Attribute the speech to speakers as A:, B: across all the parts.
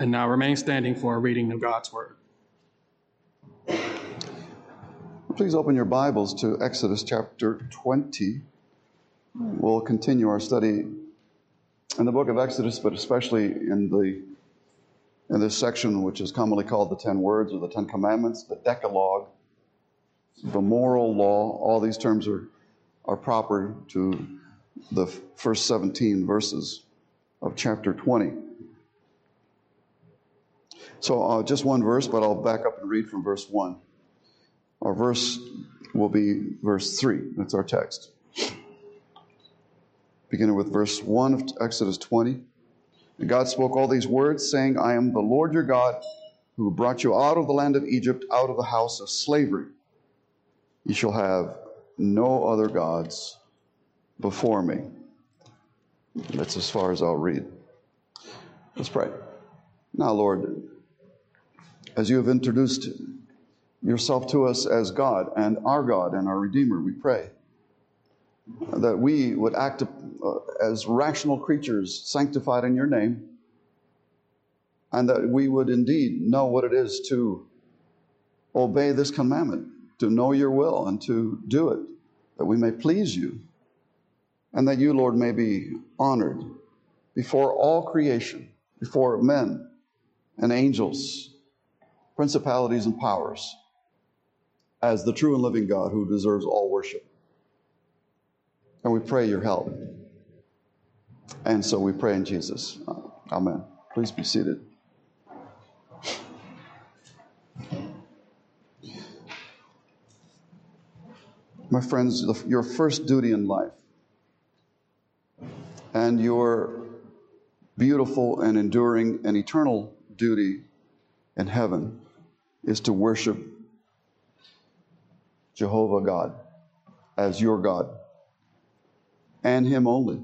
A: And now remain standing for a reading of God's Word.
B: Please open your Bibles to Exodus chapter 20. We'll continue our study in the book of Exodus, but especially in the in this section, which is commonly called the Ten Words or the Ten Commandments, the Decalogue, the moral law. All these terms are, are proper to the first 17 verses of chapter 20. So, uh, just one verse, but I'll back up and read from verse 1. Our verse will be verse 3. That's our text. Beginning with verse 1 of Exodus 20. And God spoke all these words, saying, I am the Lord your God, who brought you out of the land of Egypt, out of the house of slavery. You shall have no other gods before me. That's as far as I'll read. Let's pray. Now, Lord, as you have introduced yourself to us as God and our God and our Redeemer, we pray that we would act uh, as rational creatures sanctified in your name, and that we would indeed know what it is to obey this commandment, to know your will and to do it, that we may please you, and that you, Lord, may be honored before all creation, before men and angels, principalities and powers, as the true and living God who deserves all worship. And we pray your help. And so we pray in Jesus. Amen. Please be seated. My friends, your first duty in life and your beautiful and enduring and eternal duty in heaven is to worship Jehovah God as your God and Him only.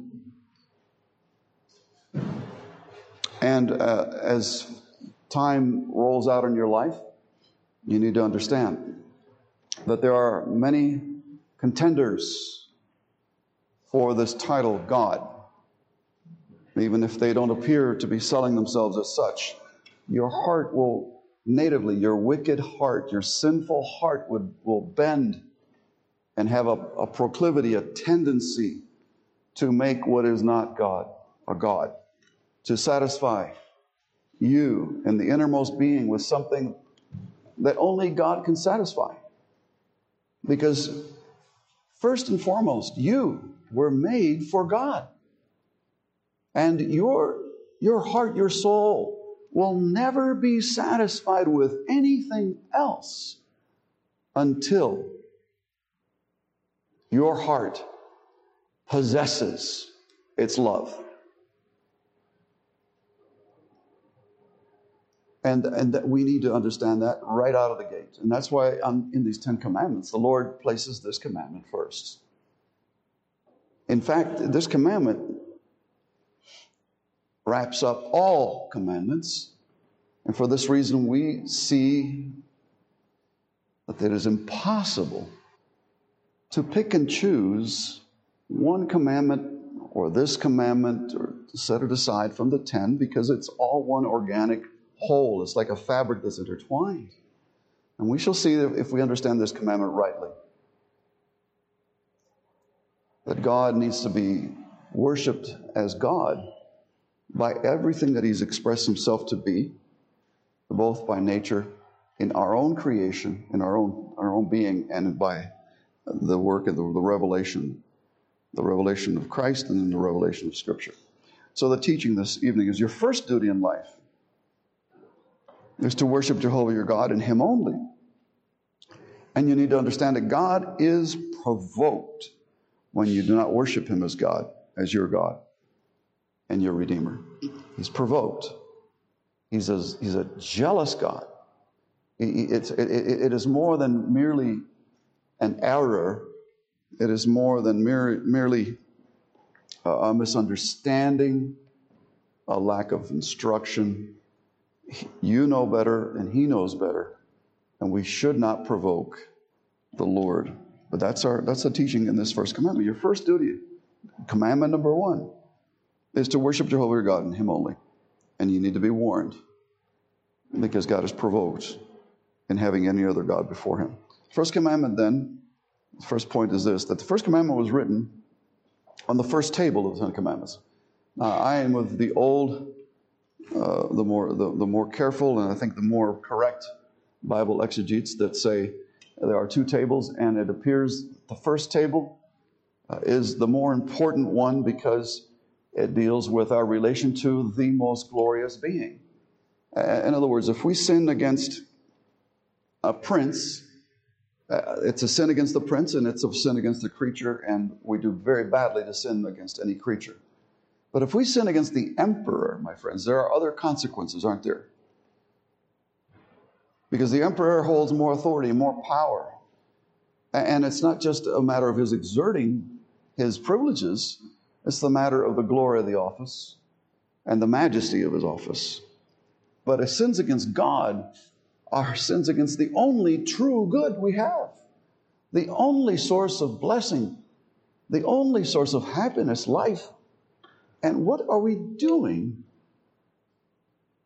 B: And uh, as time rolls out in your life, you need to understand that there are many contenders for this title, God. Even if they don't appear to be selling themselves as such, your heart will natively, your wicked heart, your sinful heart would, will bend and have a, a proclivity, a tendency to make what is not God a God, to satisfy you and the innermost being with something that only God can satisfy. Because, first and foremost, you were made for God. And your, your heart, your soul will never be satisfied with anything else until your heart possesses its love. And, and that we need to understand that right out of the gate. And that's why on, in these Ten Commandments, the Lord places this commandment first. In fact, this commandment wraps up all commandments. And for this reason, we see that it is impossible to pick and choose one commandment or this commandment or set it aside from the ten because it's all one organic whole. It's like a fabric that's intertwined. And we shall see if we understand this commandment rightly that God needs to be worshiped as God by everything that He's expressed Himself to be, both by nature, in our own creation, in our own, our own being, and by the work of the, the revelation the revelation of Christ and then the revelation of Scripture. So, the teaching this evening is your first duty in life is to worship Jehovah your God and Him only. And you need to understand that God is provoked when you do not worship Him as God, as your God and your Redeemer. He's provoked. He's a, he's a jealous God. It's, it, it is more than merely an error it is more than mere, merely a misunderstanding, a lack of instruction. You know better, and He knows better, and we should not provoke the Lord. But that's our that's the teaching in this first commandment. Your first duty, commandment number one, is to worship Jehovah your God and Him only. And you need to be warned because God is provoked in having any other God before him. First commandment, then, the first point is this that the first commandment was written on the first table of the Ten Commandments. Now, I am of the old, uh, the, more, the, the more careful, and I think the more correct Bible exegetes that say there are two tables, and it appears the first table uh, is the more important one because it deals with our relation to the most glorious being. In other words, if we sin against a prince, uh, it's a sin against the prince and it's a sin against the creature, and we do very badly to sin against any creature. But if we sin against the emperor, my friends, there are other consequences, aren't there? Because the emperor holds more authority, more power. And it's not just a matter of his exerting his privileges, it's the matter of the glory of the office and the majesty of his office. But as sins against God are sins against the only true good we have, the only source of blessing, the only source of happiness, life. And what are we doing?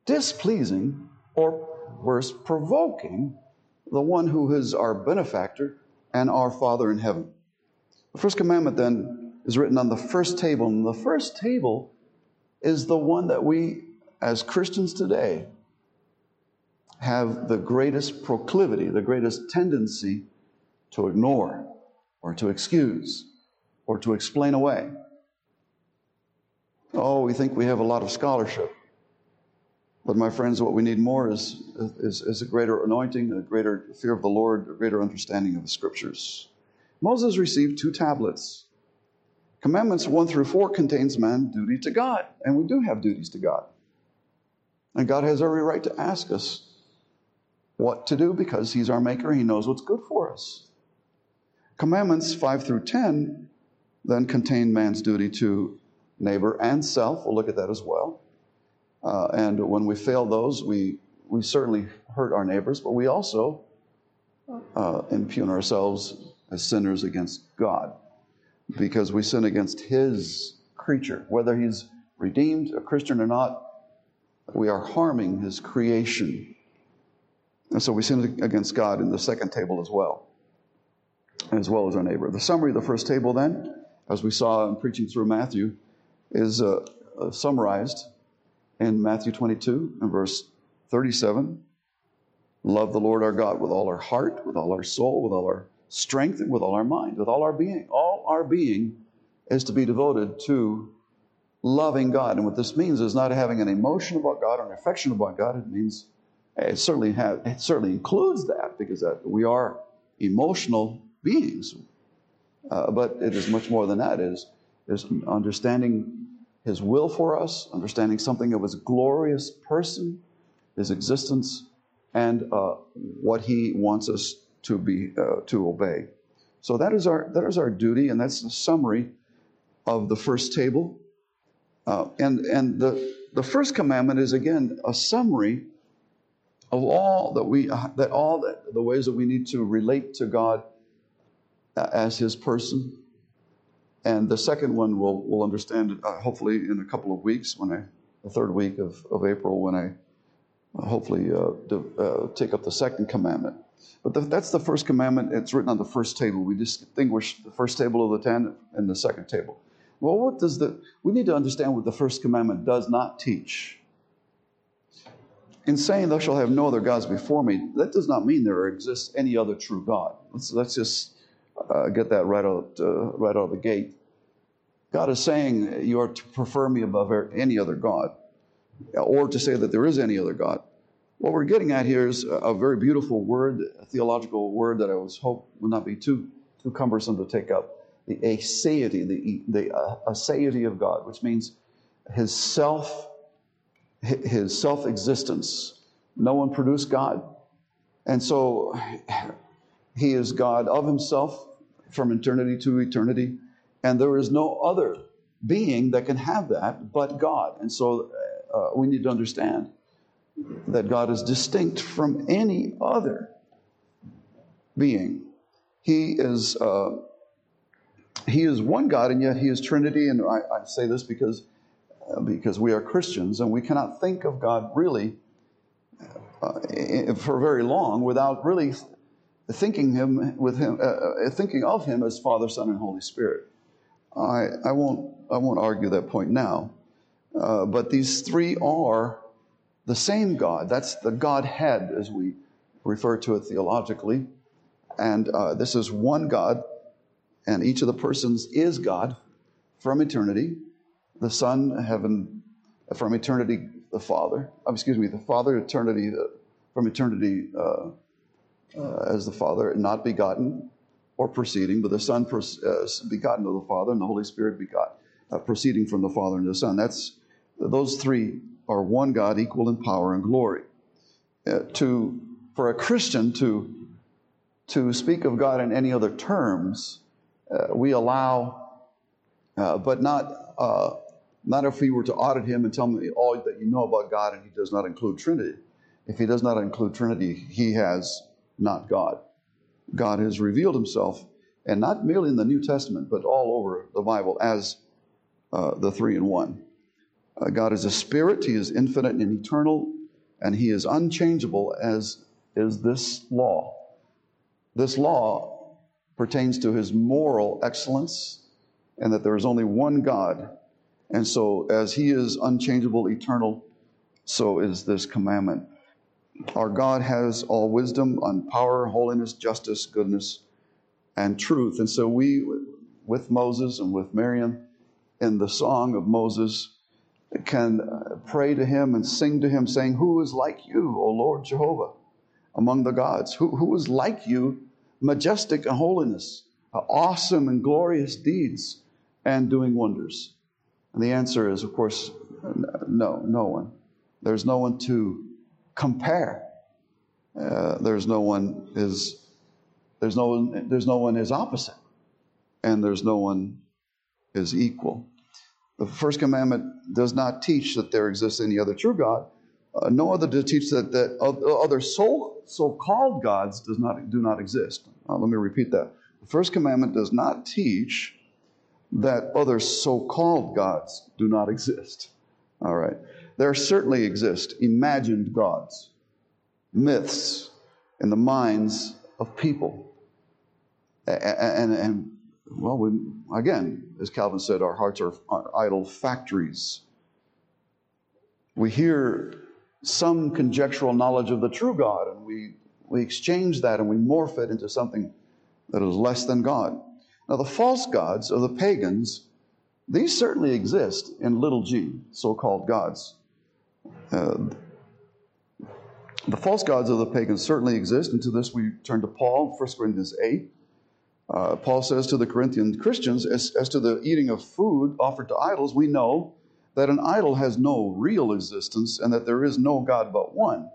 B: Displeasing, or worse, provoking the one who is our benefactor and our Father in heaven. The first commandment then is written on the first table, and the first table is the one that we, as Christians today, have the greatest proclivity, the greatest tendency to ignore or to excuse or to explain away. Oh, we think we have a lot of scholarship. But my friends, what we need more is, is, is, a greater anointing, a greater fear of the Lord, a greater understanding of the scriptures. Moses received two tablets. Commandments 1 through 4 contains man duty to God, and we do have duties to God. And God has every right to ask us what to do because He's our Maker. He knows what's good for us. Commandments 5 through 10 then contain man's duty to neighbor and self. We'll look at that as well. Uh, and when we fail those, we, we certainly hurt our neighbors, but we also uh, impugn ourselves as sinners against God because we sin against His creature. Whether He's redeemed, a Christian or not, we are harming His creation. And so we sin against God in the second table as well, as well as our neighbor. The summary of the first table, then, as we saw in preaching through Matthew, is uh, uh, summarized in Matthew 22 and verse 37. Love the Lord our God with all our heart, with all our soul, with all our strength, and with all our mind, with all our being. All our being is to be devoted to loving God. And what this means is not having an emotion about God or an affection about God. It means it certainly have, it certainly includes that because that we are emotional beings. Uh, but it is much more than that. It is is understanding His will for us, understanding something of His glorious person, His existence, and uh, what He wants us to be uh, to obey. So that is our that is our duty, and that's the summary of the first table. Uh, and and the the first commandment is again a summary of all that we that all that the ways that we need to relate to God uh, as His person. And the second one we'll we'll understand uh, hopefully in a couple of weeks when I the third week of, of April when I uh, hopefully uh, do, uh, take up the second commandment. But the, that's the first commandment. It's written on the first table. We distinguish the first table of the ten and the second table. Well, what does the? We need to understand what the first commandment does not teach in saying, Thou shalt have no other gods before me, that does not mean there exists any other true God. Let's, let's just uh, get that right out, uh, right out of the gate. God is saying you are to prefer me above any other God, or to say that there is any other God. What we're getting at here is a very beautiful word, a theological word that I was hope would not be too, too cumbersome to take up. The aseity, the, the uh, aseity of God, which means his self his self existence. No one produced God. And so he is God of himself from eternity to eternity. And there is no other being that can have that but God. And so uh, we need to understand that God is distinct from any other being. He is. Uh, he is one God, and yet He is Trinity. And I, I say this because because we are Christians and we cannot think of God really uh, for very long without really thinking him with him, uh, uh, thinking of him as Father, Son, and Holy Spirit. I, I won't I won't argue that point now, uh, but these three are the same God. That's the Godhead as we refer to it theologically, and uh, this is one God, and each of the persons is God from eternity. The Son, heaven, from eternity, the Father. uh, excuse me, the Father, eternity, uh, from eternity uh, uh, as the Father, not begotten or proceeding, but the Son uh, begotten of the Father, and the Holy Spirit begot, uh, proceeding from the Father and the Son. That's those three are one God, equal in power and glory. Uh, to for a Christian to to speak of God in any other terms, uh, we allow, uh, but not uh, not if we were to audit him and tell him all that you know about God, and he does not include Trinity. If he does not include Trinity, he has not God. God has revealed himself, and not merely in the New Testament, but all over the Bible as uh, the three in one. Uh, God is a spirit, he is infinite and eternal, and he is unchangeable, as is this law. This law pertains to his moral excellence, and that there is only one God. And so, as he is unchangeable, eternal, so is this commandment. Our God has all wisdom on power, holiness, justice, goodness, and truth. And so we, with Moses and with Miriam, in the song of Moses, can uh, pray to him and sing to him, saying, Who is like you, O Lord Jehovah, among the gods? Who, who is like you, majestic in holiness, uh, awesome and glorious deeds, and doing wonders? And the answer is, of course, no, no one. There's no one to compare. Uh, there's no one is there's no one there's no one is opposite, and there's no one is equal. The first commandment does not teach that there exists any other true God. Uh, no other to teach that that other so so-called gods does not do not exist. Uh, let me repeat that. The first commandment does not teach that other so-called gods do not exist. All right. There certainly exist imagined gods, myths in the minds of people. And, and, and well, we, again, as Calvin said, our hearts are, are idol factories. We hear some conjectural knowledge of the true God, and we, we exchange that and we morph it into something that is less than God. Now, the false gods of the pagans, these certainly exist in little g, so called gods. Uh, the false gods of the pagans certainly exist, and to this we turn to Paul, 1 Corinthians 8. Uh, Paul says to the Corinthian Christians, as, as to the eating of food offered to idols, we know that an idol has no real existence and that there is no God but one.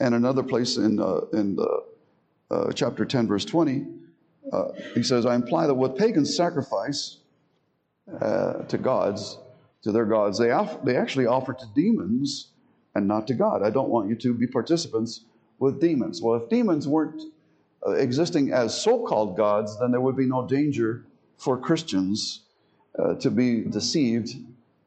B: And another place in, uh, in the, uh, chapter 10, verse 20, uh, he says, I imply that what pagans sacrifice uh, to gods, to their gods, they, off- they actually offer to demons and not to God. I don't want you to be participants with demons. Well, if demons weren't existing as so called gods, then there would be no danger for Christians uh, to be deceived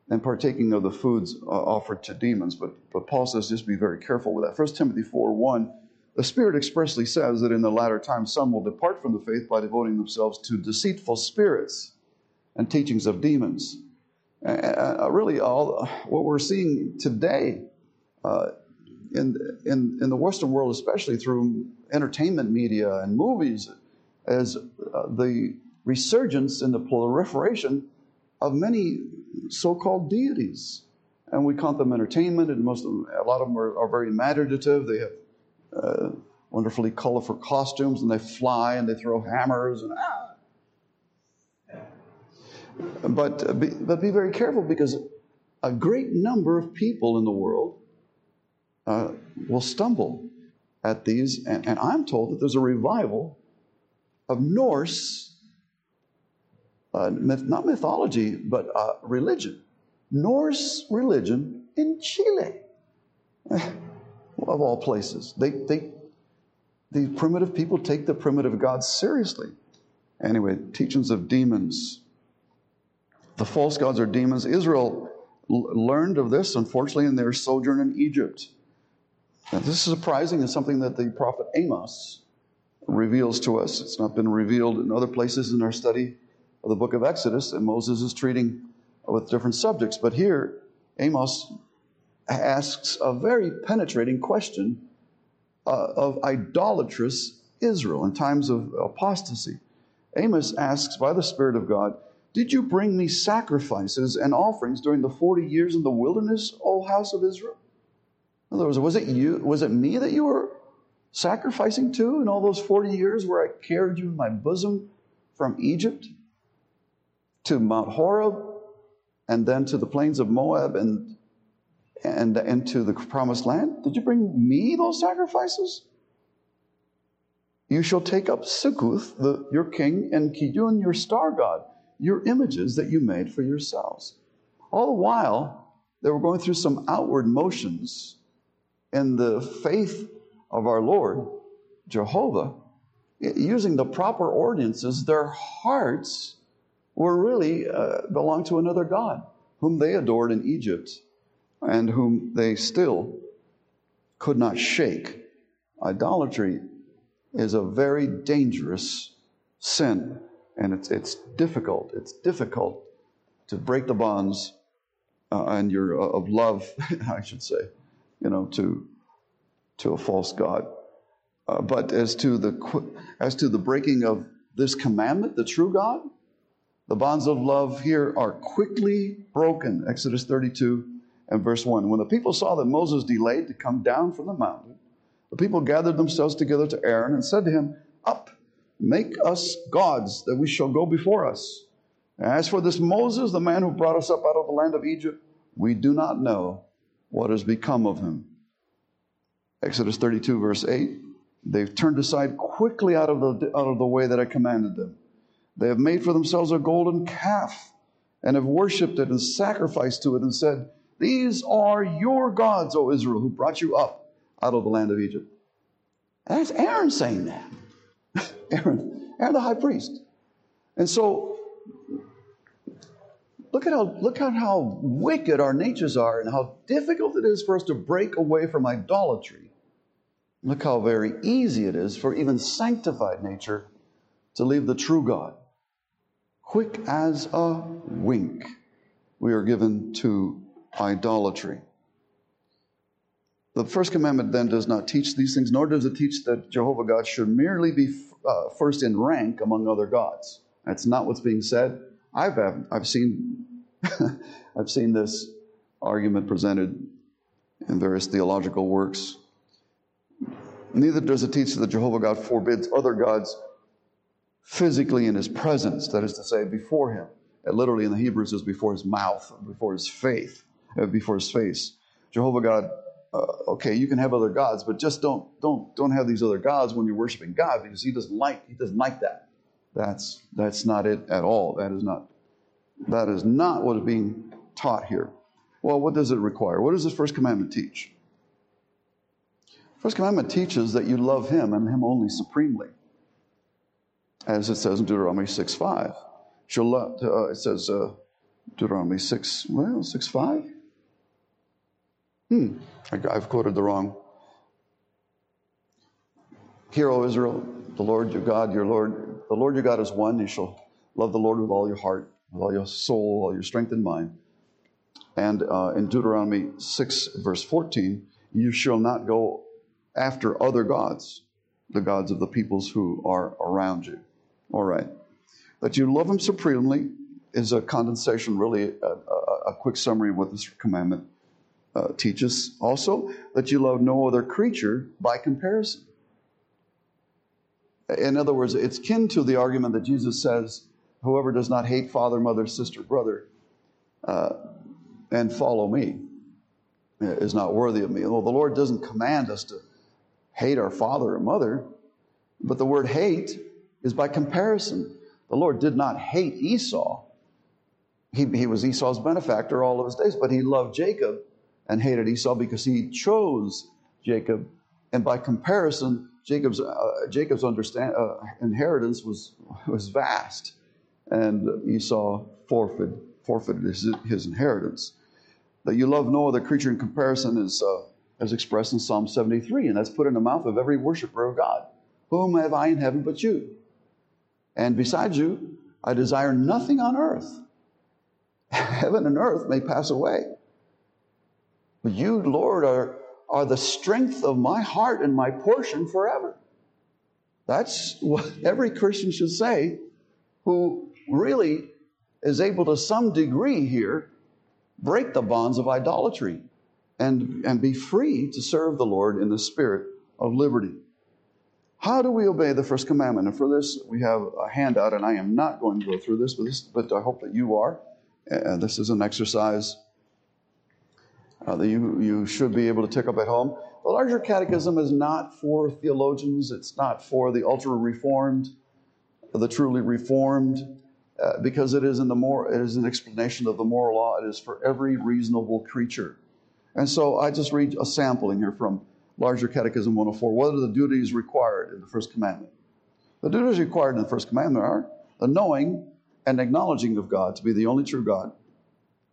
B: and partaking of the foods uh, offered to demons. But, but Paul says just be very careful with that. 1 Timothy 4 1, the Spirit expressly says that in the latter times some will depart from the faith by devoting themselves to deceitful spirits and teachings of demons. Uh, really, all what we're seeing today uh, in, in, in the Western world, especially through entertainment media and movies, is uh, the resurgence and the proliferation of many so-called deities. And we count them entertainment, and most of them, a lot of them are, are very imaginative. They have uh, wonderfully colorful costumes, and they fly and they throw hammers and ah. But but be very careful because a great number of people in the world uh, will stumble at these, and, and, I'm told that there's a revival of Norse, uh, myth, not mythology, but uh, religion, Norse religion in Chile, of all places. They, they, the primitive people take the primitive gods seriously. Anyway, teachings of demons. The false gods are demons. Israel learned of this, unfortunately, in their sojourn in Egypt. Now, this is surprising and something that the prophet Amos reveals to us. It's not been revealed in other places in our study of the book of Exodus, and Moses is treating with different subjects. But here, Amos asks a very penetrating question uh, of idolatrous Israel in times of apostasy. Amos asks by the Spirit of God, Did you bring me sacrifices and offerings during the 40 years in the wilderness, O house of Israel? In other words, was it you, was it me that you were sacrificing to in all those 40 years where I carried you in my bosom from Egypt to Mount Horeb and then to the plains of Moab and and into the promised land? Did you bring me those sacrifices? You shall take up Sikkuth, the, your king, and Kidon, your star god, your images that you made for yourselves. All the while, they were going through some outward motions in the faith of our Lord, Jehovah, using the proper ordinances, their hearts were really uh, belonged to another God, whom they adored in Egypt and whom they still could not shake. Idolatry is a very dangerous sin, and it's, it's difficult. It's difficult to break the bonds uh, and your uh, of love, I should say, you know, to to a false god. Uh, but as to the as to the breaking of this commandment, the true God, the bonds of love here are quickly broken. Exodus 32 and verse 1. When the people saw that Moses delayed to come down from the mountain, the people gathered themselves together to Aaron and said to him, Up, make us gods that we shall go before us. As for this Moses, the man who brought us up out of the land of Egypt, we do not know what has become of him. Exodus 32, verse 8. They've turned aside quickly out of the, out of the way that I commanded them. They have made for themselves a golden calf and have worshipped it and sacrificed to it and said, These are your gods, O Israel, who brought you up out of the land of Egypt. that's Aaron saying that. Aaron, Aaron the high priest. And so look at how look at how wicked our natures are and how difficult it is for us to break away from idolatry. Look how very easy it is for even sanctified nature to leave the true God. Quick as a wink, we are given to idolatry. The first commandment then does not teach these things, nor does it teach that Jehovah God should merely be uh, first in rank among other gods. That's not what's being said. I've I've seen I've seen this argument presented in various theological works. Neither does it teach that Jehovah God forbids other gods physically in His presence. That is to say, before Him. It literally in the Hebrews is before His mouth, before His faith, uh, before His face. Jehovah God uh, okay, you can have other gods, but just don't don't don't have these other gods when you're worshiping God because He doesn't like He doesn't like that. That's that's not it at all. That is not that is not what is being taught here. Well, what does it require? What does this first commandment teach? First commandment teaches that you love Him and Him only supremely, as it says in Deuteronomy six five. Shall love, uh, it says uh, Deuteronomy six well six five. Hmm, I've quoted the wrong. Hear, O Israel, the Lord your God, your Lord, the Lord your God is one. You shall love the Lord with all your heart, with all your soul, all your strength and mind. And uh, in Deuteronomy 6, verse 14, you shall not go after other gods, the gods of the peoples who are around you. All right. That you love them supremely is a condensation, really, a, a, a quick summary of what this commandment uh, teaches also that you love no other creature by comparison. In other words, it's kin to the argument that Jesus says, Whoever does not hate father, mother, sister, brother, uh, and follow me is not worthy of me. Well, the Lord doesn't command us to hate our father or mother, but the word hate is by comparison. The Lord did not hate Esau. He, he was Esau's benefactor all of his days, but he loved Jacob and hated Esau because he chose Jacob. And by comparison, Jacob's, uh, Jacob's understand, uh, inheritance was, was vast. And Esau forfeited, forfeited his, his inheritance. That you love no other creature in comparison is, uh, as expressed in Psalm 73, and that's put in the mouth of every worshiper of God. Whom have I in heaven but you? And besides you, I desire nothing on earth. Heaven and earth may pass away. But you, Lord, are, are the strength of my heart and my portion forever. That's what every Christian should say who really is able to some degree here break the bonds of idolatry and, and be free to serve the Lord in the spirit of liberty. How do we obey the first commandment? And for this, we have a handout, and I am not going to go through this, but, this, but I hope that you are. Uh, this is an exercise uh, that you, you should be able to take up at home. The larger catechism is not for theologians, it's not for the ultra reformed, the truly reformed. Uh, because it is in the more it is an explanation of the moral law. It is for every reasonable creature. And so I just read a sampling here from Larger Catechism 104. What are the duties required in the first commandment? The duties required in the first commandment are the knowing and acknowledging of God to be the only true God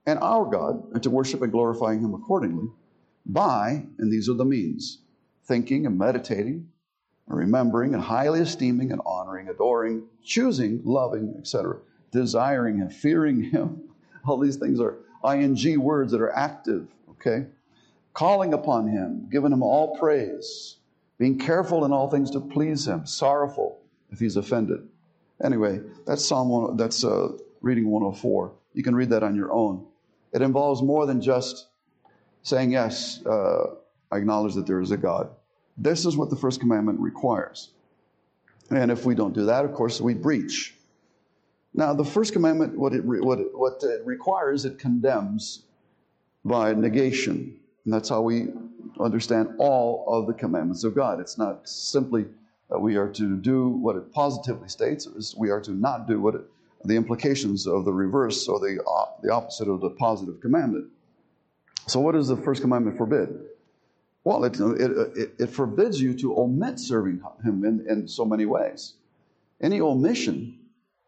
B: and our God, and to worship and glorify Him accordingly by, and these are the means, thinking and meditating, remembering and highly esteeming and honoring, adoring, choosing, loving, etc., desiring and fearing Him. All these things are ing words that are active, okay? Calling upon Him, giving Him all praise, being careful in all things to please Him, sorrowful if He's offended. Anyway, that's Psalm 1, that's uh, reading 104. You can read that on your own. It involves more than just saying, Yes, uh, I acknowledge that there is a God. This is what the first commandment requires. And if we don't do that, of course, we breach. Now, the first commandment, what it, what it, what it requires, it condemns by negation. And that's how we understand all of the commandments of God. It's not simply that we are to do what it positively states, we are to not do what it, the implications of the reverse or the, uh, the opposite of the positive commandment. So, what does the first commandment forbid? Well, it, it, it, forbids you to omit serving Him in, in so many ways. Any omission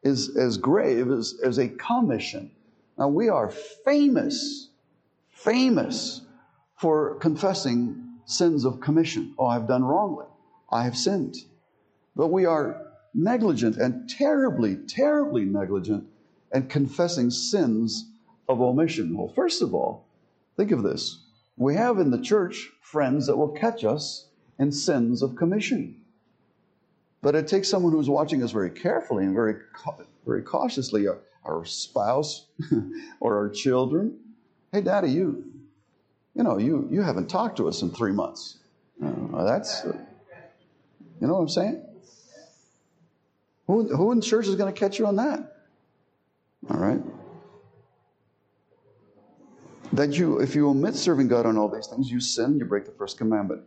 B: is as grave as, as a commission. Now, we are famous, famous for confessing sins of commission. Oh, I've done wrongly. I have sinned. But we are negligent and terribly, terribly negligent and confessing sins of omission. Well, first of all, think of this. We have in the church friends that will catch us in sins of commission. But it takes someone who's watching us very carefully and very, very cautiously, our, our spouse or our children. Hey, Daddy, you, you know, you, you haven't talked to us in three months. Uh, that's, uh, you know what I'm saying? Who, who in church is going to catch you on that? All right? That you, if you omit serving God on all these things, you sin, you break the first commandment.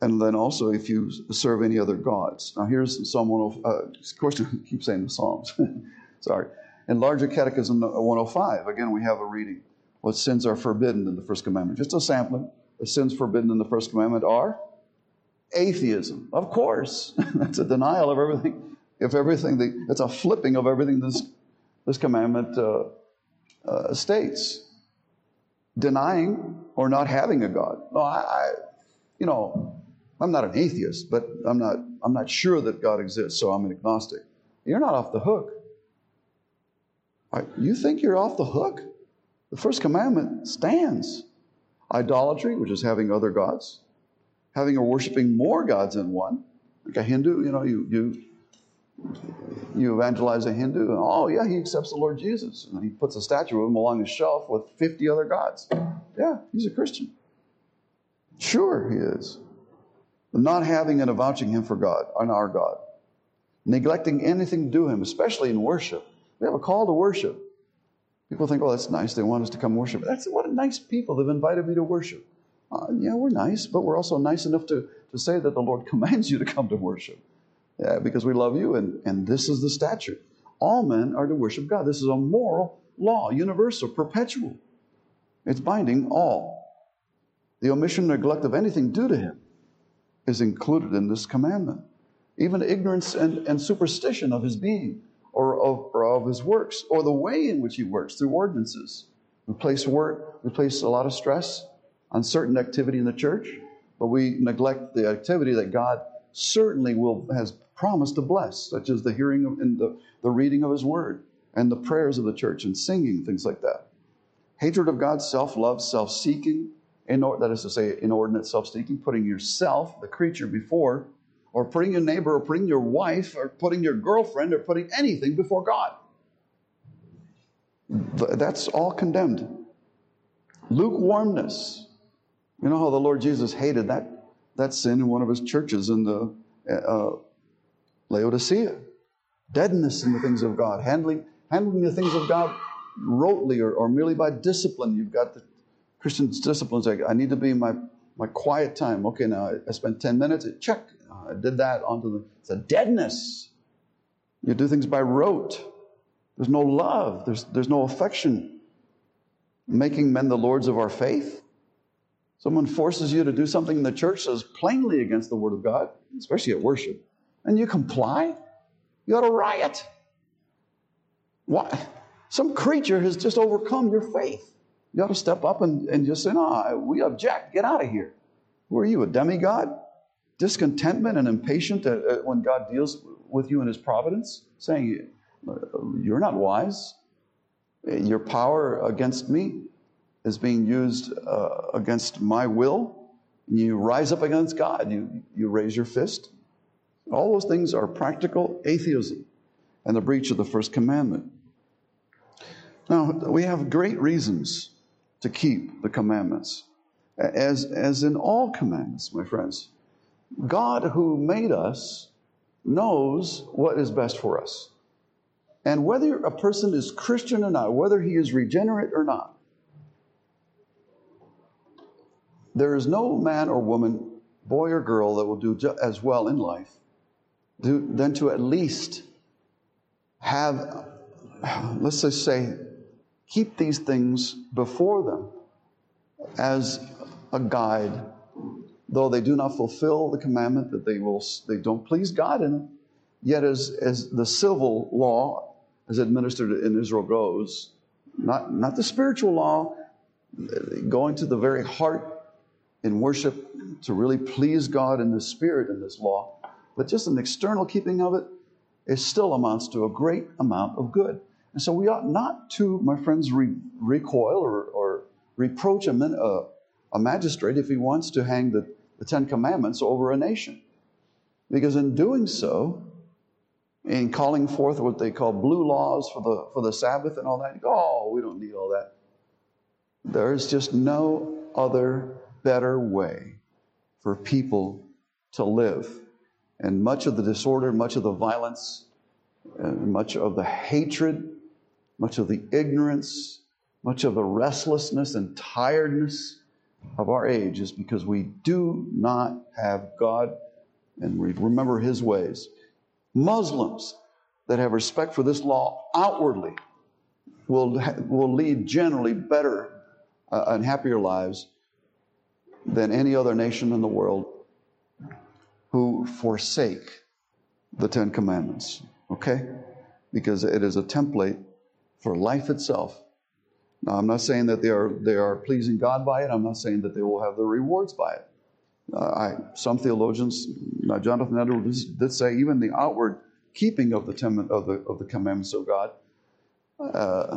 B: And then also, if you serve any other gods. Now, here's Psalm 105. Uh, of course, I keep saying the Psalms. Sorry. In Larger Catechism 105, again, we have a reading. What sins are forbidden in the first commandment? Just a sampling. The sins forbidden in the first commandment are atheism. Of course. That's a denial of everything if everything, it's a flipping of everything this, this commandment uh, uh, states. Denying or not having a God. No, I, I, you know, I'm not an atheist, but I'm not, I'm not sure that God exists, so I'm an agnostic. You're not off the hook. You think you're off the hook? The first commandment stands. Idolatry, which is having other gods, having or worshiping more gods than one. Like a Hindu, you know, you, you you evangelize a Hindu, and oh, yeah, he accepts the Lord Jesus. And he puts a statue of him along his shelf with 50 other gods. Yeah, he's a Christian. Sure, he is. Not having and avouching him for God, on our God. Neglecting anything to him, especially in worship. We have a call to worship. People think, oh, that's nice. They want us to come worship. That's what a nice people. They've invited me to worship. Uh, yeah, we're nice, but we're also nice enough to, to say that the Lord commands you to come to worship yeah, because we love you, and, and this is the statute. All men are to worship God. This is a moral law, universal, perpetual. It's binding all. The omission or neglect of anything due to Him is included in this commandment. Even ignorance and, and superstition of His being or of, or of His works or the way in which He works through ordinances. We place work, we place a lot of stress on certain activity in the church, but we neglect the activity that God certainly will has promised to bless, such as the hearing of, and the, the reading of His Word and the prayers of the church and singing things like that. Hatred of God, self-love, self-seeking, inor- that is to say, inordinate self-seeking, putting yourself, the creature, before, or putting your neighbor, or putting your wife, or putting your girlfriend, or putting anything before God. That's all condemned. Lukewarmness. You know how the Lord Jesus hated that, that sin in one of his churches in the uh, Laodicea. Deadness in the things of God, handling, handling the things of God rotely or, or merely by discipline. You've got the Christian disciplines like, I need to be in my, my quiet time. Okay, now I, spent 10 minutes, check. Uh, I did that onto the, it's a deadness. You do things by rote. There's no love, there's, there's no affection. Making men the lords of our faith. Someone forces you to do something in the church that is plainly against the Word of God, especially at worship, and you comply, you ought to riot. Why? Some creature has just overcome your faith. You ought to step up and, and just say, No, we object. Get out of here. Who are you, a demigod? Discontentment and impatient when God deals with you in His providence, saying, You're not wise. Your power against me is being used uh, against my will. You rise up against God, you, you raise your fist. All those things are practical atheism and the breach of the first commandment. Now, we have great reasons to keep the commandments. As, as in all commandments, my friends, God who made us knows what is best for us. And whether a person is Christian or not, whether he is regenerate or not, there is no man or woman, boy or girl, that will do as well in life than to at least have, let's just say, keep these things before them as a guide, though they do not fulfill the commandment that they will they don't please God in it. Yet as, as the civil law as administered in Israel goes, not, not the spiritual law, going to the very heart in worship to really please God in the spirit in this law, but just an external keeping of it, it still amounts to a great amount of good. And so we ought not to, my friends, re- recoil or, or reproach a, a, a, magistrate if he wants to hang the, the Ten Commandments over a nation. Because in doing so, in calling forth what they call blue laws for the, for the Sabbath and all that, oh, we don't need all that. There is just no other better way for people to live. And much of the disorder, much of the violence, much of the hatred much of the ignorance, much of the restlessness and tiredness of our age is because we do not have God and we remember His ways. Muslims that have respect for this law outwardly will, will lead generally better uh, and happier lives than any other nation in the world who forsake the Ten Commandments. Okay? Because it is a template for life itself. Now, I'm not saying that they are, they are pleasing God by it. I'm not saying that they will have the rewards by it. Uh, I, some theologians, now Jonathan Edwards did say even the outward keeping of the, tem- of the, of the commandments of God, uh,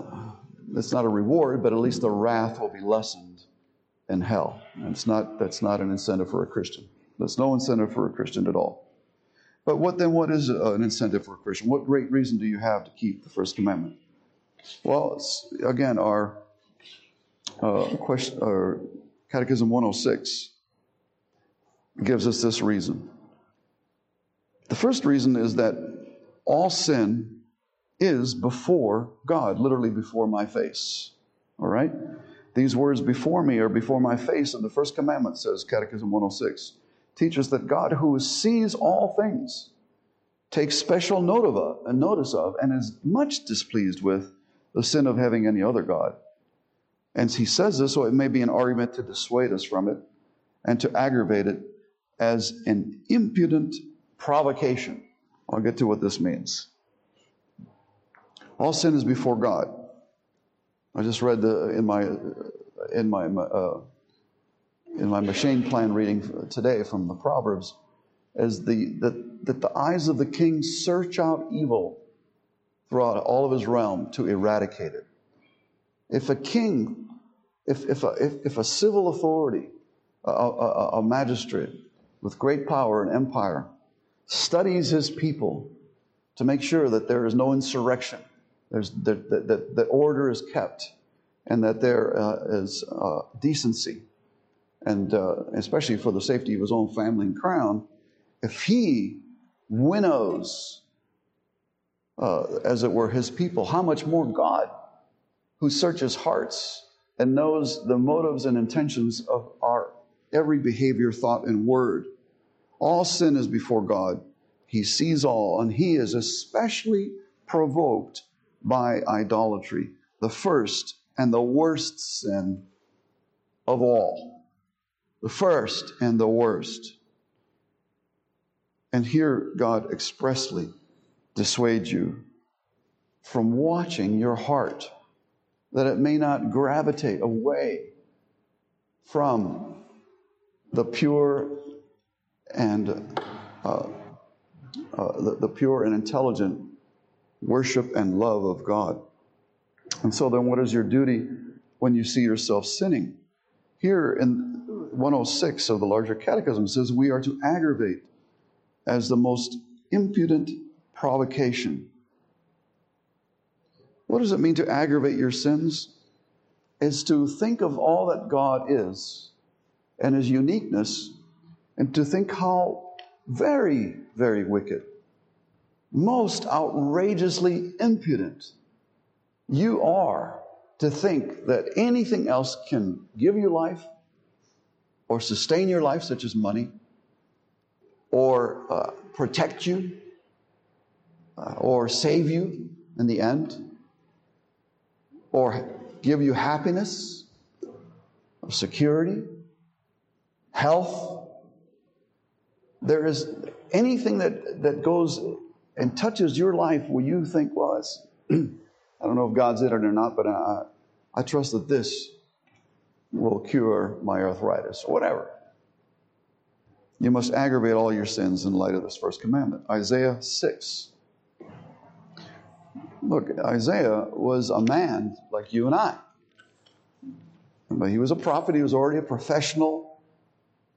B: it's not a reward, but at least the wrath will be lessened in hell. And it's not, that's not an incentive for a Christian. There's no incentive for a Christian at all. But what then, what is an incentive for a Christian? What great reason do you have to keep the first commandment? Well, again, our uh, question, our Catechism 106 gives us this reason. The first reason is that all sin is before God, literally before my face. All right? These words before me are before my face, and the first commandment says, Catechism 106, teaches that God who sees all things takes special note of and notice of and is much displeased with the sin of having any other God. And he says this so it may be an argument to dissuade us from it and to aggravate it as an impudent provocation. I'll get to what this means. All sin is before God. I just read the, in my in my uh, in my M'Cheyne plan reading today from the Proverbs as the, that, that the eyes of the king search out evil throughout all of his realm to eradicate it. If a king, if, if, a, if, if a civil authority, a, a, a magistrate with great power and empire, studies his people to make sure that there is no insurrection, there's, that, that, that, order is kept, and that there uh, is uh, decency, and uh, especially for the safety of his own family and crown, if he winnows, uh, as it were, his people, how much more God, who searches hearts and knows the motives and intentions of our every behavior, thought, and word. All sin is before God. He sees all, and he is especially provoked by idolatry, the first and the worst sin of all. The first and the worst. And here, God expressly dissuades you from watching your heart, that it may not gravitate away from the pure and uh, uh, the, the pure and intelligent worship and love of God. And so, then, what is your duty when you see yourself sinning? Here in 106 of the larger catechism says we are to aggravate as the most impudent provocation. What does it mean to aggravate your sins? Is to think of all that God is and his uniqueness and to think how very, very wicked, most outrageously impudent you are to think that anything else can give you life or sustain your life, such as money, or uh, protect you uh, or save you in the end or give you happiness or security, health. There is anything that, that goes and touches your life where you think, well, I don't know if God's in it or not, but I, I trust that this will cure my arthritis or whatever. You must aggravate all your sins in light of this first commandment. Isaiah 6. Look, Isaiah was a man like you and I. But he was a prophet, he was already a professional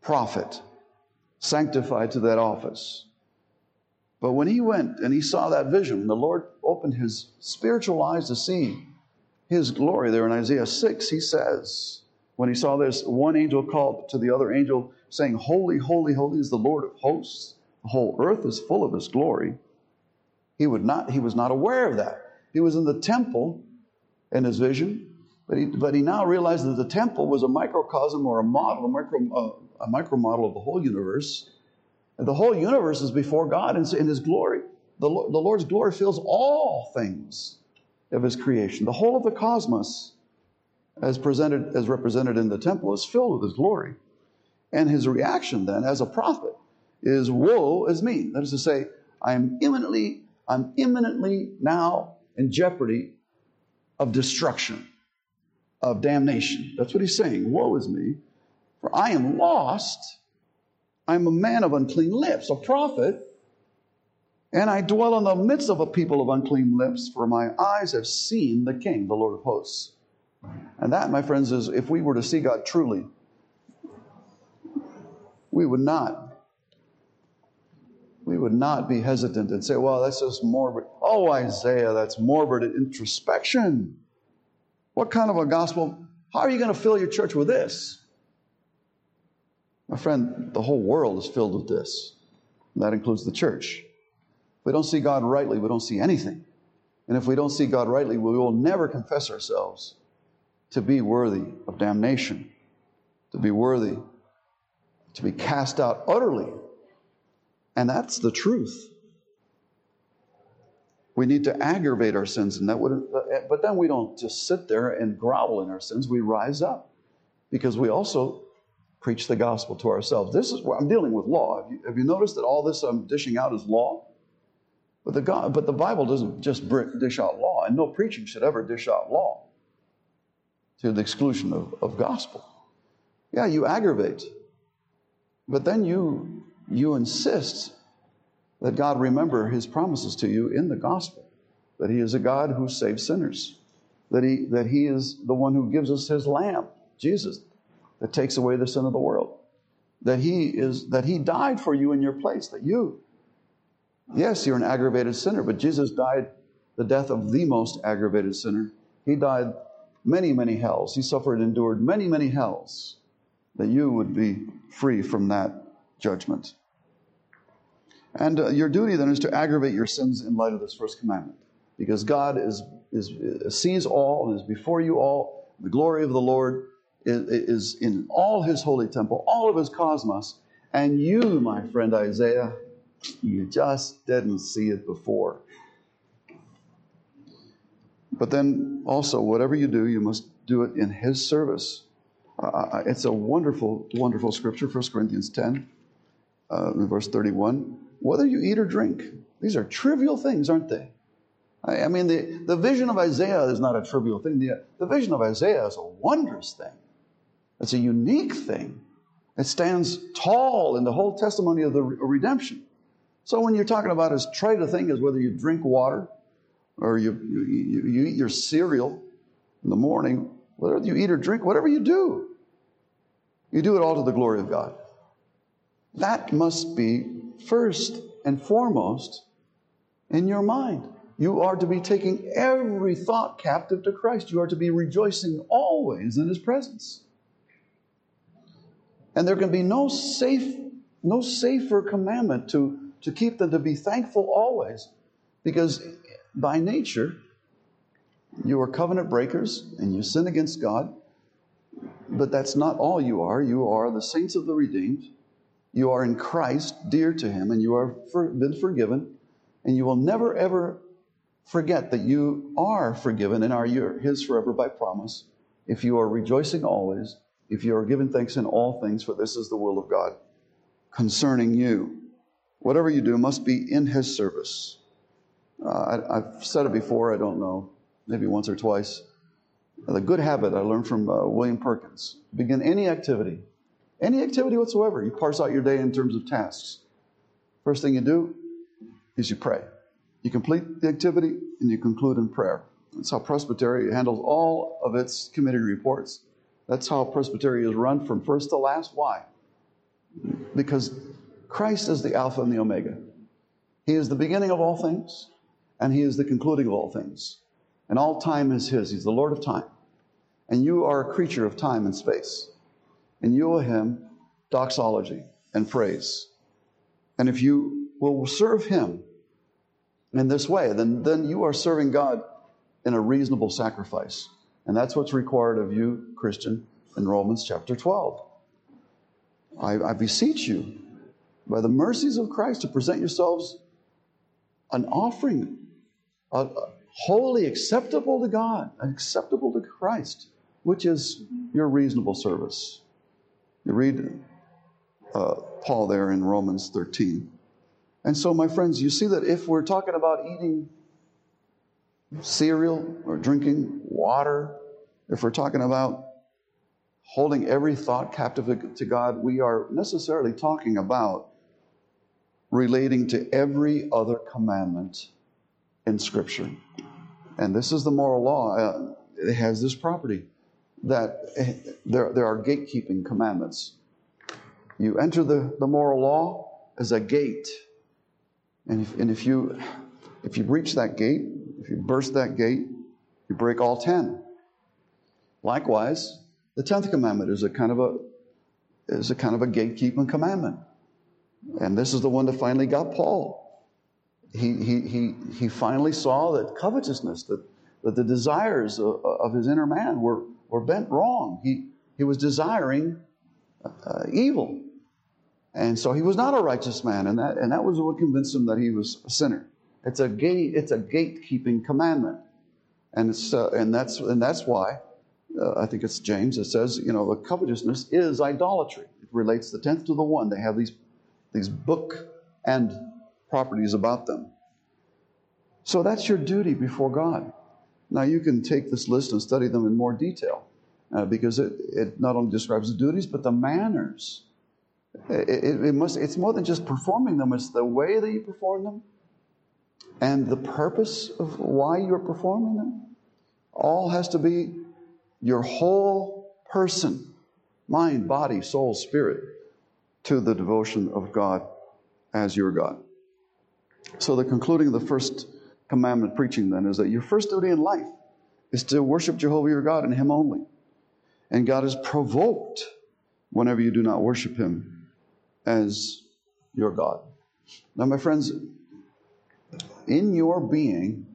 B: prophet, sanctified to that office. But when he went and he saw that vision, the Lord opened his spiritual eyes to see his glory there in Isaiah 6. He says, when he saw this, one angel called to the other angel, saying, Holy, holy, holy is the Lord of hosts. The whole earth is full of his glory. He, would not, he was not aware of that. He was in the temple in his vision, but he, but he now realized that the temple was a microcosm or a model, a micro, uh, a micro model of the whole universe. And the whole universe is before God in, in his glory. The, the Lord's glory fills all things of his creation. The whole of the cosmos, as presented as represented in the temple, is filled with his glory. And his reaction then, as a prophet, is woe is me. That is to say, I am imminently, I'm imminently now in jeopardy of destruction, of damnation. That's what he's saying. Woe is me, for I am lost. I'm a man of unclean lips, a prophet, and I dwell in the midst of a people of unclean lips, for my eyes have seen the King, the Lord of hosts. And that, my friends, is if we were to see God truly, we would not we would not be hesitant and say, well, that's just morbid. Oh, Isaiah, that's morbid introspection. What kind of a gospel? How are you going to fill your church with this? My friend, the whole world is filled with this. That includes the church. If we don't see God rightly, we don't see anything. And if we don't see God rightly, we will never confess ourselves to be worthy of damnation, to be worthy to be cast out utterly. And that's the truth. We need to aggravate our sins, and that would, but then we don't just sit there and grovel in our sins. We rise up because we also preach the gospel to ourselves. This is where I'm dealing with law. Have you, have you noticed that all this I'm dishing out is law? But the, God, but the Bible doesn't just dish out law, and no preaching should ever dish out law to the exclusion of, of gospel. Yeah, you aggravate. But then you you insist that God remember his promises to you in the gospel, that he is a God who saves sinners, that he that he is the one who gives us his lamb, Jesus, that takes away the sin of the world. That he is that he died for you in your place, that you Yes, you're an aggravated sinner, but Jesus died the death of the most aggravated sinner. He died many, many hells. He suffered and endured many, many hells that you would be free from that judgment. And uh, your duty then is to aggravate your sins in light of this first commandment, because God is, is, sees all and is before you all. The glory of the Lord is, is in all his holy temple, all of his cosmos. And you, my friend Isaiah, you just didn't see it before. But then also, whatever you do, you must do it in His service. Uh, it's a wonderful, wonderful scripture, 1 Corinthians 10, uh, verse 31. Whether you eat or drink, these are trivial things, aren't they? I, I mean, the, the vision of Isaiah is not a trivial thing. The, the vision of Isaiah is a wondrous thing, it's a unique thing. It stands tall in the whole testimony of the redemption. So when you're talking about as trite a thing as whether you drink water or you, you, you eat your cereal in the morning, whether you eat or drink, whatever you do, you do it all to the glory of God. That must be first and foremost in your mind. You are to be taking every thought captive to Christ. You are to be rejoicing always in His presence. And there can be no safe, no safer commandment to to keep them to be thankful always. Because by nature, you are covenant breakers and you sin against God. But that's not all you are. You are the saints of the redeemed. You are in Christ, dear to Him, and you are for, been forgiven. And you will never, ever forget that you are forgiven and are His forever by promise. If you are rejoicing always, if you are giving thanks in all things, for this is the will of God concerning you. Whatever you do must be in His service. Uh, I, have said it before, I don't know, maybe once or twice. The good habit I learned from uh, William Perkins begin any activity, any activity whatsoever. You parse out your day in terms of tasks. First thing you do is you pray. You complete the activity and you conclude in prayer. That's how Presbytery handles all of its committee reports. That's how Presbytery is run from first to last. Why? Because Christ is the Alpha and the Omega. He is the beginning of all things, and He is the concluding of all things. And all time is His. He's the Lord of time. And you are a creature of time and space. And you owe Him doxology and praise. And if you will serve Him in this way, then, then you are serving God in a reasonable sacrifice. And that's what's required of you, Christian, in Romans chapter 12. I, I beseech you, by the mercies of Christ to present yourselves an offering, a wholly acceptable to God, acceptable to Christ, which is your reasonable service. You read uh, Paul there in Romans 13. And so, my friends, you see that if we're talking about eating cereal or drinking water, if we're talking about holding every thought captive to God, we are necessarily talking about relating to every other commandment in Scripture. And this is the moral law. Uh, it has this property that eh, there, there are gatekeeping commandments. You enter the, the moral law as a gate. And if, and if you if you breach that gate, if you burst that gate, you break all ten. Likewise, the tenth commandment is a kind of a is a kind of a gatekeeping commandment. And this is the one that finally got Paul. He, he, he, finally saw that covetousness, that, that the desires of, of his inner man were, were bent wrong. He, he was desiring uh, evil. And so he was not a righteous man, and that, and that was what convinced him that he was a sinner. It's a gate, it's a gatekeeping commandment. And, it's, uh, and, that's, and that's why, uh, I think it's James, it says, you know, the covetousness is idolatry. It relates the tenth to the one. They have these these book and properties about them. So that's your duty before God. Now you can take this list and study them in more detail. uh, because it, it not only describes the duties, but the manners. It, it, it must, it's more than just performing them, it's the way that you perform them and the purpose of why you're performing them. All has to be your whole person mind, body, soul, spirit to the devotion of God as your God. So, the concluding of the first commandment preaching then is that your first duty in life is to worship Jehovah your God and Him only. And God is provoked whenever you do not worship Him as your God. Now, my friends, in your being,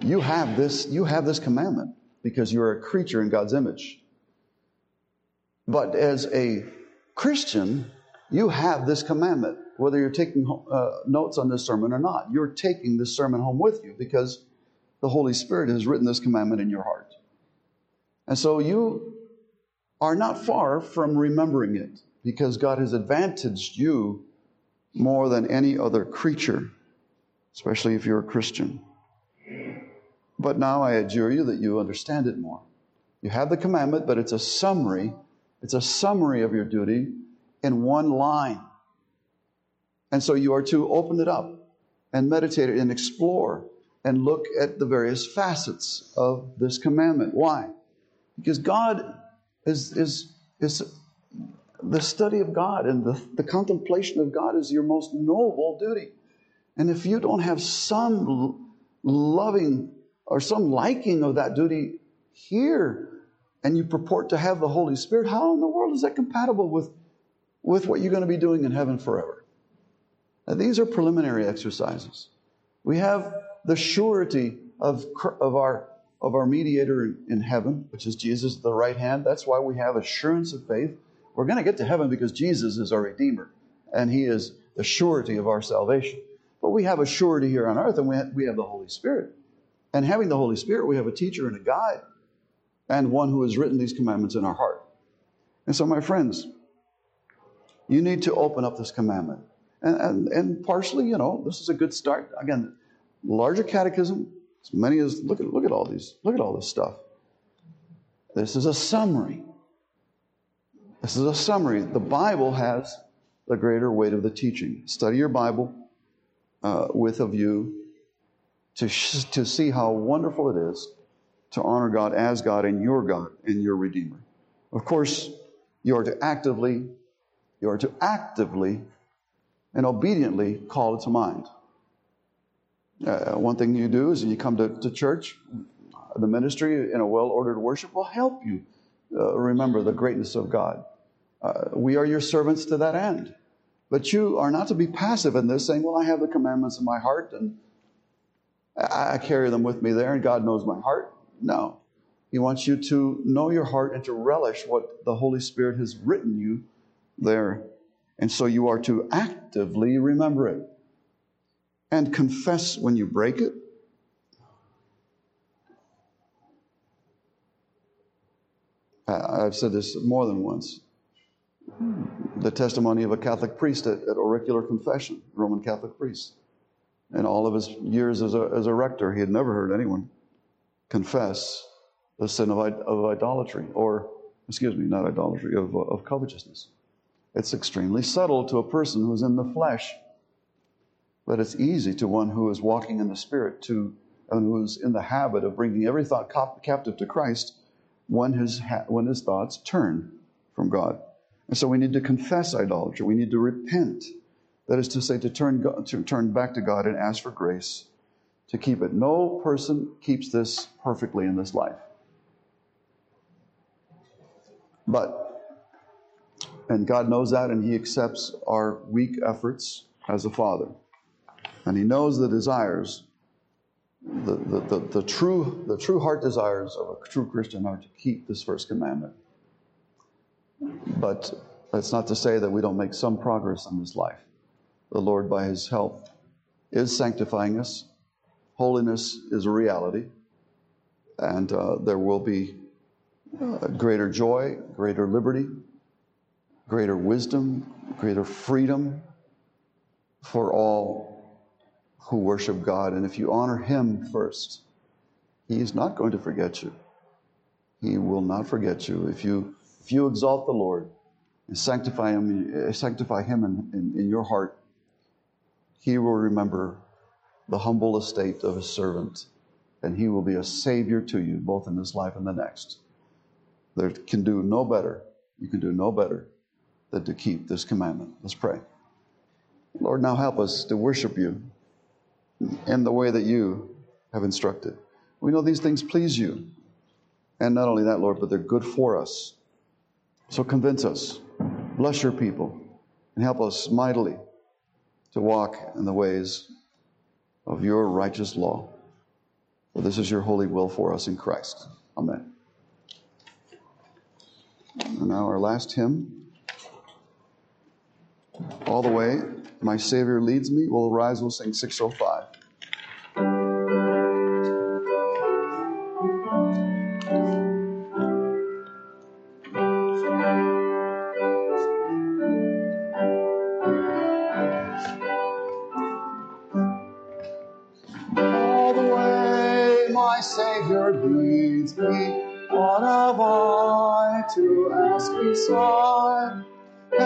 B: you have this, you have this commandment because you're a creature in God's image. But as a Christian, you have this commandment, whether you're taking uh, notes on this sermon or not. You're taking this sermon home with you because the Holy Spirit has written this commandment in your heart. And so you are not far from remembering it because God has advantaged you more than any other creature, especially if you're a Christian. But now I adjure you that you understand it more. You have the commandment, but it's a summary. It's a summary of your duty in one line. And so you are to open it up and meditate it and explore and look at the various facets of this commandment. Why? Because God is, is, is the study of God and the, the contemplation of God is your most noble duty. And if you don't have some loving or some liking of that duty here, and you purport to have the Holy Spirit, how in the world is that compatible with, with what you're going to be doing in heaven forever? Now, these are preliminary exercises. We have the surety of, of, our, of our mediator in heaven, which is Jesus at the right hand. That's why we have assurance of faith. We're going to get to heaven because Jesus is our Redeemer, and He is the surety of our salvation. But we have a surety here on earth, and we have, we have the Holy Spirit. And having the Holy Spirit, we have a teacher and a guide, and one who has written these commandments in our heart. And so, my friends, you need to open up this commandment. And, and, and partially, you know, this is a good start. Again, larger catechism, as many as, look at, look at all these, look at all this stuff. This is a summary. This is a summary. The Bible has the greater weight of the teaching. Study your Bible uh, with a view to, sh- to see how wonderful it is to honor God as God and your God and your Redeemer. Of course, you are to actively, you are to actively and obediently call it to mind. Uh, one thing you do is you come to, to church, the ministry in a well ordered worship will help you uh, remember the greatness of God. Uh, we are your servants to that end. But you are not to be passive in this, saying, Well, I have the commandments in my heart and I, I carry them with me there, and God knows my heart. No. He wants you to know your heart and to relish what the Holy Spirit has written you there. And so you are to actively remember it and confess when you break it. I've said this more than once the testimony of a Catholic priest at, at auricular confession, Roman Catholic priest. In all of his years as a, as a rector, he had never heard anyone confess the sin of, of idolatry, or, excuse me, not idolatry, of, of covetousness. It's extremely subtle to a person who's in the flesh, but it's easy to one who is walking in the Spirit, to and who is in the habit of bringing every thought captive to Christ when his, when his thoughts turn from God. And so we need to confess idolatry. We need to repent. That is to say, to turn, to turn back to God and ask for grace to keep it. No person keeps this perfectly in this life. But, and God knows that, and He accepts our weak efforts as a father. And He knows the desires, the, the, the, the, true, the true heart desires of a true Christian are to keep this first commandment. But that's not to say that we don't make some progress in this life. The Lord, by His help, is sanctifying us. Holiness is a reality, and uh, there will be uh, greater joy, greater liberty, greater wisdom, greater freedom for all who worship God. And if you honor Him first, He is not going to forget you. He will not forget you. If you, if you exalt the Lord and sanctify Him, sanctify Him in, in, in your heart, He will remember the humble estate of His servant, and He will be a Savior to you, both in this life and the next. There can do no better. You can do no better than to keep this commandment. Let's pray. Lord, now help us to worship you in the way that you have instructed. We know these things please you. And not only that, Lord, but they're good for us. So convince us, bless your people, and help us mightily to walk in the ways of your righteous law. For this is your holy will for us in Christ. Amen. And now our last hymn. All the way, my Savior leads me. We'll rise, we'll sing 605.